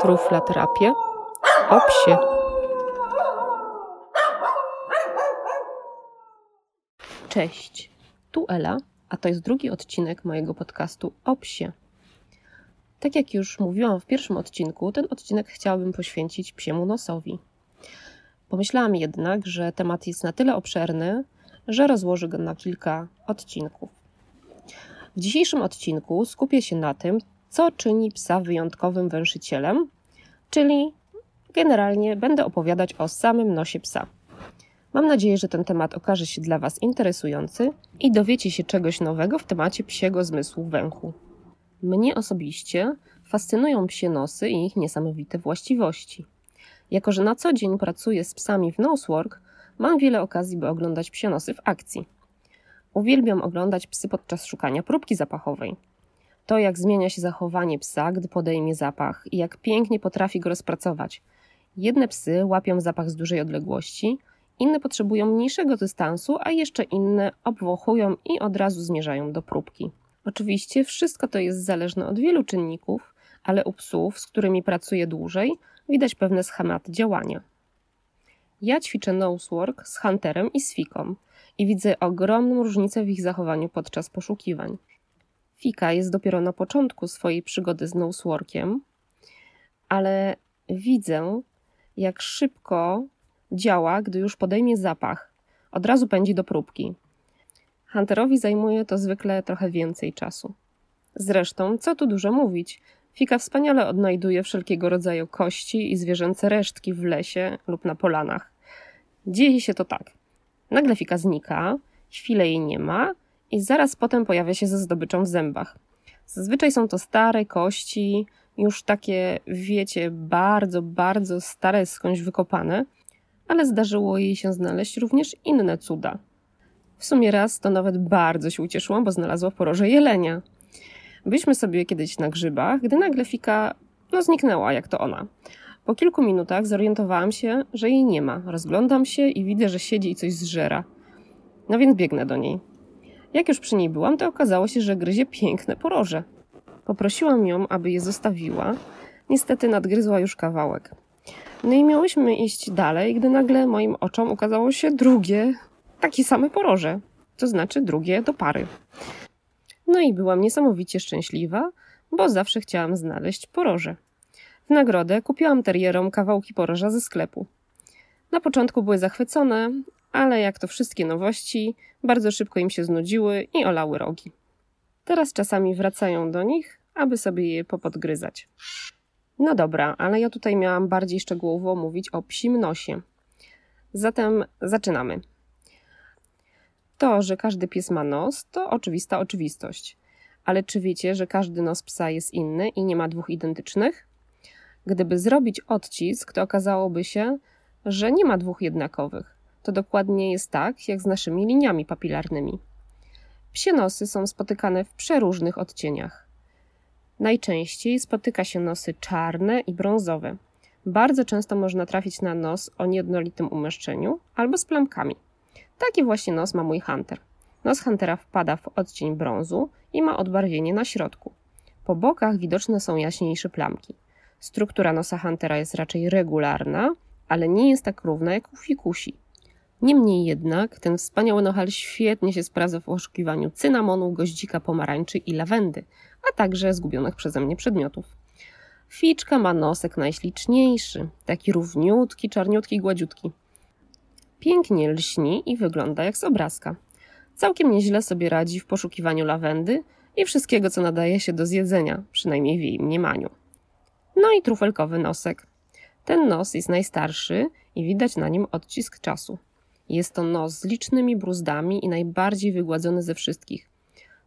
truflaterapię o psie. Cześć, tu Ela, a to jest drugi odcinek mojego podcastu o psie. Tak jak już mówiłam w pierwszym odcinku, ten odcinek chciałabym poświęcić psiemu nosowi. Pomyślałam jednak, że temat jest na tyle obszerny, że rozłożę go na kilka odcinków. W dzisiejszym odcinku skupię się na tym, co czyni psa wyjątkowym węszycielem, czyli generalnie będę opowiadać o samym nosie psa. Mam nadzieję, że ten temat okaże się dla Was interesujący i dowiecie się czegoś nowego w temacie psiego zmysłu węchu. Mnie osobiście fascynują psie nosy i ich niesamowite właściwości. Jako, że na co dzień pracuję z psami w Nosework, mam wiele okazji, by oglądać psie nosy w akcji. Uwielbiam oglądać psy podczas szukania próbki zapachowej. To, jak zmienia się zachowanie psa, gdy podejmie zapach i jak pięknie potrafi go rozpracować. Jedne psy łapią zapach z dużej odległości, inne potrzebują mniejszego dystansu, a jeszcze inne obwochują i od razu zmierzają do próbki. Oczywiście wszystko to jest zależne od wielu czynników, ale u psów, z którymi pracuję dłużej, widać pewne schematy działania. Ja ćwiczę nosework z hunterem i z fiką i widzę ogromną różnicę w ich zachowaniu podczas poszukiwań. Fika jest dopiero na początku swojej przygody z noseworkiem, ale widzę, jak szybko działa, gdy już podejmie zapach. Od razu pędzi do próbki. Hunterowi zajmuje to zwykle trochę więcej czasu. Zresztą, co tu dużo mówić, Fika wspaniale odnajduje wszelkiego rodzaju kości i zwierzęce resztki w lesie lub na polanach. Dzieje się to tak. Nagle Fika znika, chwilę jej nie ma i zaraz potem pojawia się ze zdobyczą w zębach. Zazwyczaj są to stare kości, już takie, wiecie, bardzo, bardzo stare, skądś wykopane, ale zdarzyło jej się znaleźć również inne cuda. W sumie raz to nawet bardzo się ucieszyłam, bo znalazła poroże jelenia. Byliśmy sobie kiedyś na grzybach, gdy nagle fika no, zniknęła, jak to ona. Po kilku minutach zorientowałam się, że jej nie ma. Rozglądam się i widzę, że siedzi i coś zżera. No więc biegnę do niej. Jak już przy niej byłam, to okazało się, że gryzie piękne poroże. Poprosiłam ją, aby je zostawiła. Niestety nadgryzła już kawałek. No i miałyśmy iść dalej, gdy nagle moim oczom ukazało się drugie, takie same poroże. To znaczy drugie do pary. No i byłam niesamowicie szczęśliwa, bo zawsze chciałam znaleźć poroże. W nagrodę kupiłam terierom kawałki poroża ze sklepu. Na początku były zachwycone, ale jak to wszystkie nowości, bardzo szybko im się znudziły i olały rogi. Teraz czasami wracają do nich, aby sobie je popodgryzać. No dobra, ale ja tutaj miałam bardziej szczegółowo mówić o psim nosie. Zatem zaczynamy. To, że każdy pies ma nos, to oczywista oczywistość. Ale czy wiecie, że każdy nos psa jest inny i nie ma dwóch identycznych? Gdyby zrobić odcisk, to okazałoby się, że nie ma dwóch jednakowych. To dokładnie jest tak, jak z naszymi liniami papilarnymi. Psie nosy są spotykane w przeróżnych odcieniach. Najczęściej spotyka się nosy czarne i brązowe. Bardzo często można trafić na nos o niejednolitym umeszczeniu albo z plamkami. Taki właśnie nos ma mój hunter. Nos huntera wpada w odcień brązu i ma odbarwienie na środku. Po bokach widoczne są jaśniejsze plamki. Struktura nosa huntera jest raczej regularna, ale nie jest tak równa jak u fikusi. Niemniej jednak ten wspaniały nohal świetnie się sprawdza w poszukiwaniu cynamonu, goździka, pomarańczy i lawendy, a także zgubionych przeze mnie przedmiotów. Ficzka ma nosek najśliczniejszy, taki równiutki, czarniutki, gładziutki. Pięknie lśni i wygląda jak z obrazka. Całkiem nieźle sobie radzi w poszukiwaniu lawendy i wszystkiego, co nadaje się do zjedzenia, przynajmniej w jej mniemaniu. No i trufelkowy nosek. Ten nos jest najstarszy i widać na nim odcisk czasu. Jest to nos z licznymi bruzdami i najbardziej wygładzony ze wszystkich.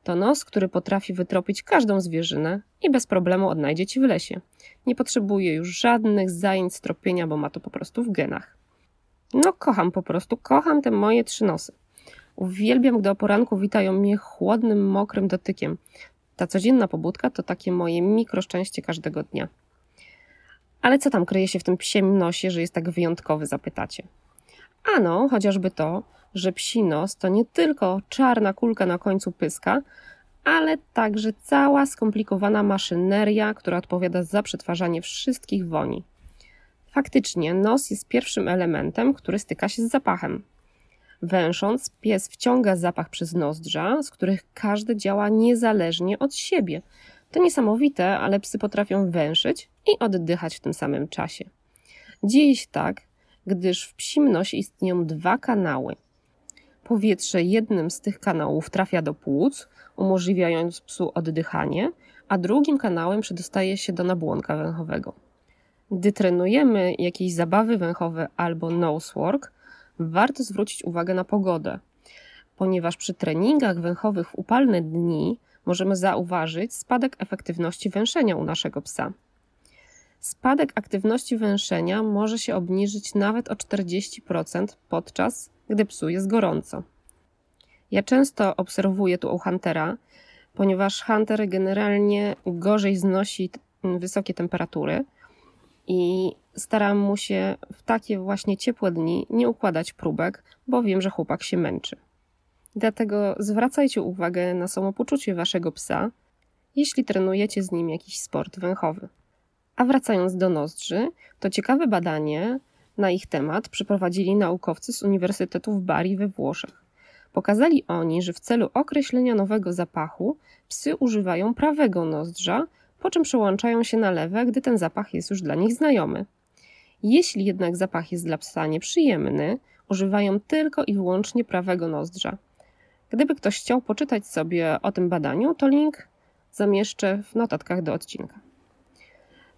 To nos, który potrafi wytropić każdą zwierzynę i bez problemu odnajdzie ci w lesie. Nie potrzebuje już żadnych zajęć stropienia, bo ma to po prostu w genach. No, kocham po prostu, kocham te moje trzy nosy. Uwielbiam, gdy o poranku witają mnie chłodnym, mokrym dotykiem. Ta codzienna pobudka to takie moje mikroszczęście każdego dnia. Ale co tam kryje się w tym psiem nosie, że jest tak wyjątkowy, zapytacie? Ano, chociażby to, że psi nos to nie tylko czarna kulka na końcu pyska, ale także cała skomplikowana maszyneria, która odpowiada za przetwarzanie wszystkich woni. Faktycznie, nos jest pierwszym elementem, który styka się z zapachem. Węsząc, pies wciąga zapach przez nozdrza, z których każdy działa niezależnie od siebie. To niesamowite, ale psy potrafią węszyć i oddychać w tym samym czasie. Dzieje się tak, gdyż w psim nosie istnieją dwa kanały. Powietrze jednym z tych kanałów trafia do płuc, umożliwiając psu oddychanie, a drugim kanałem przedostaje się do nabłonka węchowego. Gdy trenujemy jakieś zabawy węchowe albo nosework, warto zwrócić uwagę na pogodę, ponieważ przy treningach węchowych w upalne dni możemy zauważyć spadek efektywności węszenia u naszego psa. Spadek aktywności węszenia może się obniżyć nawet o 40% podczas gdy psu jest gorąco. Ja często obserwuję tu u Huntera, ponieważ Hunter generalnie gorzej znosi wysokie temperatury i staram mu się w takie właśnie ciepłe dni nie układać próbek, bo wiem, że chłopak się męczy. Dlatego zwracajcie uwagę na samopoczucie waszego psa, jeśli trenujecie z nim jakiś sport węchowy. A wracając do nozdrzy, to ciekawe badanie na ich temat przeprowadzili naukowcy z Uniwersytetu w Bari we Włoszech. Pokazali oni, że w celu określenia nowego zapachu psy używają prawego nozdrza, po czym przełączają się na lewe, gdy ten zapach jest już dla nich znajomy. Jeśli jednak zapach jest dla psa nieprzyjemny, używają tylko i wyłącznie prawego nozdrza. Gdyby ktoś chciał poczytać sobie o tym badaniu, to link zamieszczę w notatkach do odcinka.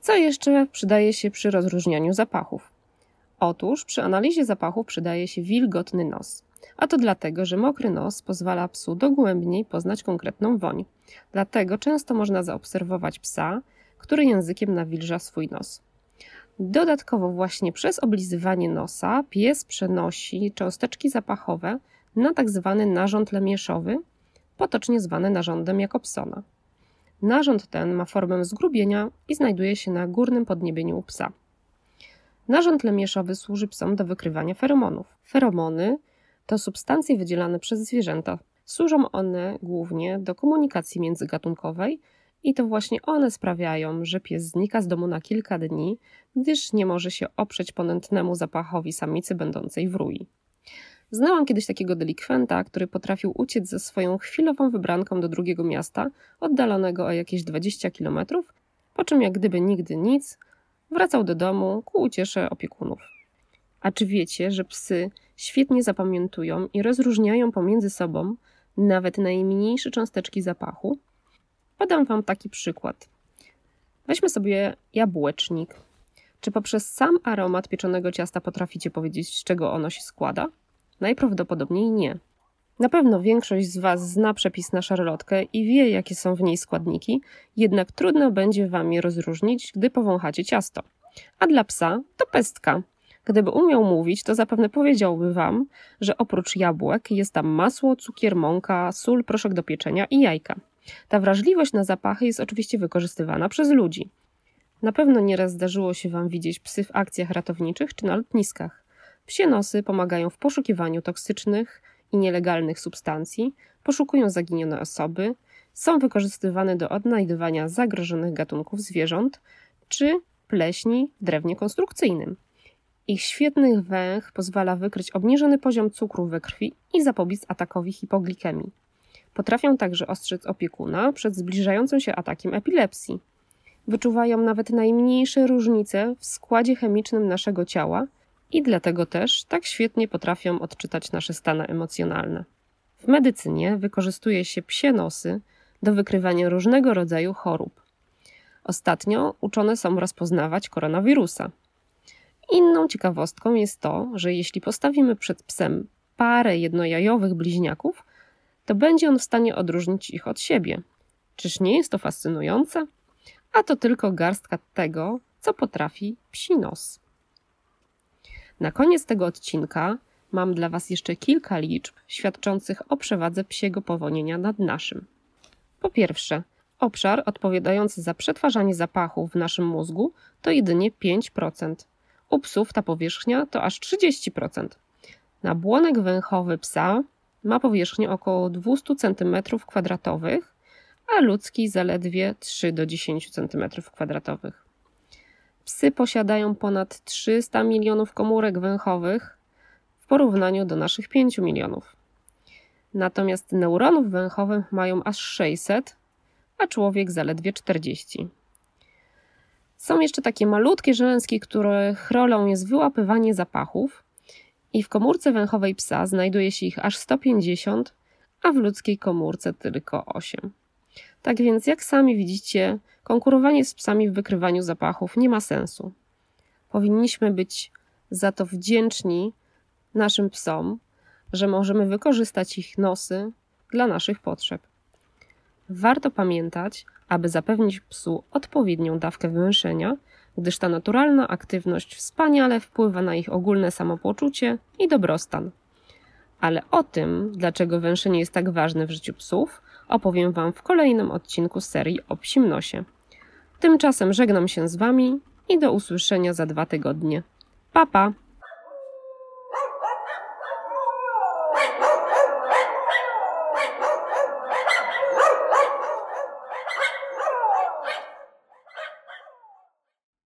Co jeszcze przydaje się przy rozróżnianiu zapachów? Otóż przy analizie zapachów przydaje się wilgotny nos. A to dlatego, że mokry nos pozwala psu dogłębniej poznać konkretną woń. Dlatego często można zaobserwować psa, który językiem nawilża swój nos. Dodatkowo właśnie przez oblizywanie nosa pies przenosi cząsteczki zapachowe na tak zwany narząd lemieszowy, potocznie zwany narządem Jakobsona. Narząd ten ma formę zgrubienia i znajduje się na górnym podniebieniu psa. Narząd lemieszowy służy psom do wykrywania feromonów. Feromony to substancje wydzielane przez zwierzęta. Służą one głównie do komunikacji międzygatunkowej i to właśnie one sprawiają, że pies znika z domu na kilka dni, gdyż nie może się oprzeć ponętnemu zapachowi samicy będącej w rui. Znałam kiedyś takiego delikwenta, który potrafił uciec ze swoją chwilową wybranką do drugiego miasta, oddalonego o jakieś 20 kilometrów, po czym jak gdyby nigdy nic, wracał do domu ku uciesze opiekunów. A czy wiecie, że psy świetnie zapamiętują i rozróżniają pomiędzy sobą nawet najmniejsze cząsteczki zapachu? Podam Wam taki przykład. Weźmy sobie jabłecznik. Czy poprzez sam aromat pieczonego ciasta potraficie powiedzieć, z czego ono się składa? Najprawdopodobniej nie. Na pewno większość z Was zna przepis na szarlotkę i wie, jakie są w niej składniki, jednak trudno będzie Wam je rozróżnić, gdy powąchacie ciasto. A dla psa to pestka. Gdyby umiał mówić, to zapewne powiedziałby Wam, że oprócz jabłek jest tam masło, cukier, mąka, sól, proszek do pieczenia i jajka. Ta wrażliwość na zapachy jest oczywiście wykorzystywana przez ludzi. Na pewno nieraz zdarzyło się Wam widzieć psy w akcjach ratowniczych czy na lotniskach. Psie nosy pomagają w poszukiwaniu toksycznych, i nielegalnych substancji, poszukują zaginione osoby, są wykorzystywane do odnajdywania zagrożonych gatunków zwierząt czy pleśni w drewnie konstrukcyjnym. Ich świetny węch pozwala wykryć obniżony poziom cukru we krwi i zapobiec atakowi hipoglikemii. Potrafią także ostrzec opiekuna przed zbliżającym się atakiem epilepsji. Wyczuwają nawet najmniejsze różnice w składzie chemicznym naszego ciała i dlatego też tak świetnie potrafią odczytać nasze stany emocjonalne. W medycynie wykorzystuje się psie nosy do wykrywania różnego rodzaju chorób. Ostatnio uczone są rozpoznawać koronawirusa. Inną ciekawostką jest to, że jeśli postawimy przed psem parę jednojajowych bliźniaków, to będzie on w stanie odróżnić ich od siebie. Czyż nie jest to fascynujące? A to tylko garstka tego, co potrafi psi nos. Na koniec tego odcinka mam dla Was jeszcze kilka liczb świadczących o przewadze psiego powonienia nad naszym. Po pierwsze, obszar odpowiadający za przetwarzanie zapachów w naszym mózgu to jedynie 5%. U psów ta powierzchnia to aż 30%. Nabłonek węchowy psa ma powierzchnię około 200 cm2, a ludzki zaledwie 3 do 10 cm2. Psy posiadają ponad 300 milionów komórek węchowych w porównaniu do naszych 5 milionów. Natomiast neuronów węchowych mają aż 600, a człowiek zaledwie 40. Są jeszcze takie malutkie żelęski, których rolą jest wyłapywanie zapachów i w komórce węchowej psa znajduje się ich aż 150, a w ludzkiej komórce tylko 8. Tak więc, jak sami widzicie, konkurowanie z psami w wykrywaniu zapachów nie ma sensu. Powinniśmy być za to wdzięczni naszym psom, że możemy wykorzystać ich nosy dla naszych potrzeb. Warto pamiętać, aby zapewnić psu odpowiednią dawkę wymyszenia, gdyż ta naturalna aktywność wspaniale wpływa na ich ogólne samopoczucie i dobrostan. Ale o tym, dlaczego węszenie jest tak ważne w życiu psów, opowiem Wam w kolejnym odcinku serii o psim nosie. Tymczasem żegnam się z Wami i do usłyszenia za dwa tygodnie. Pa, pa!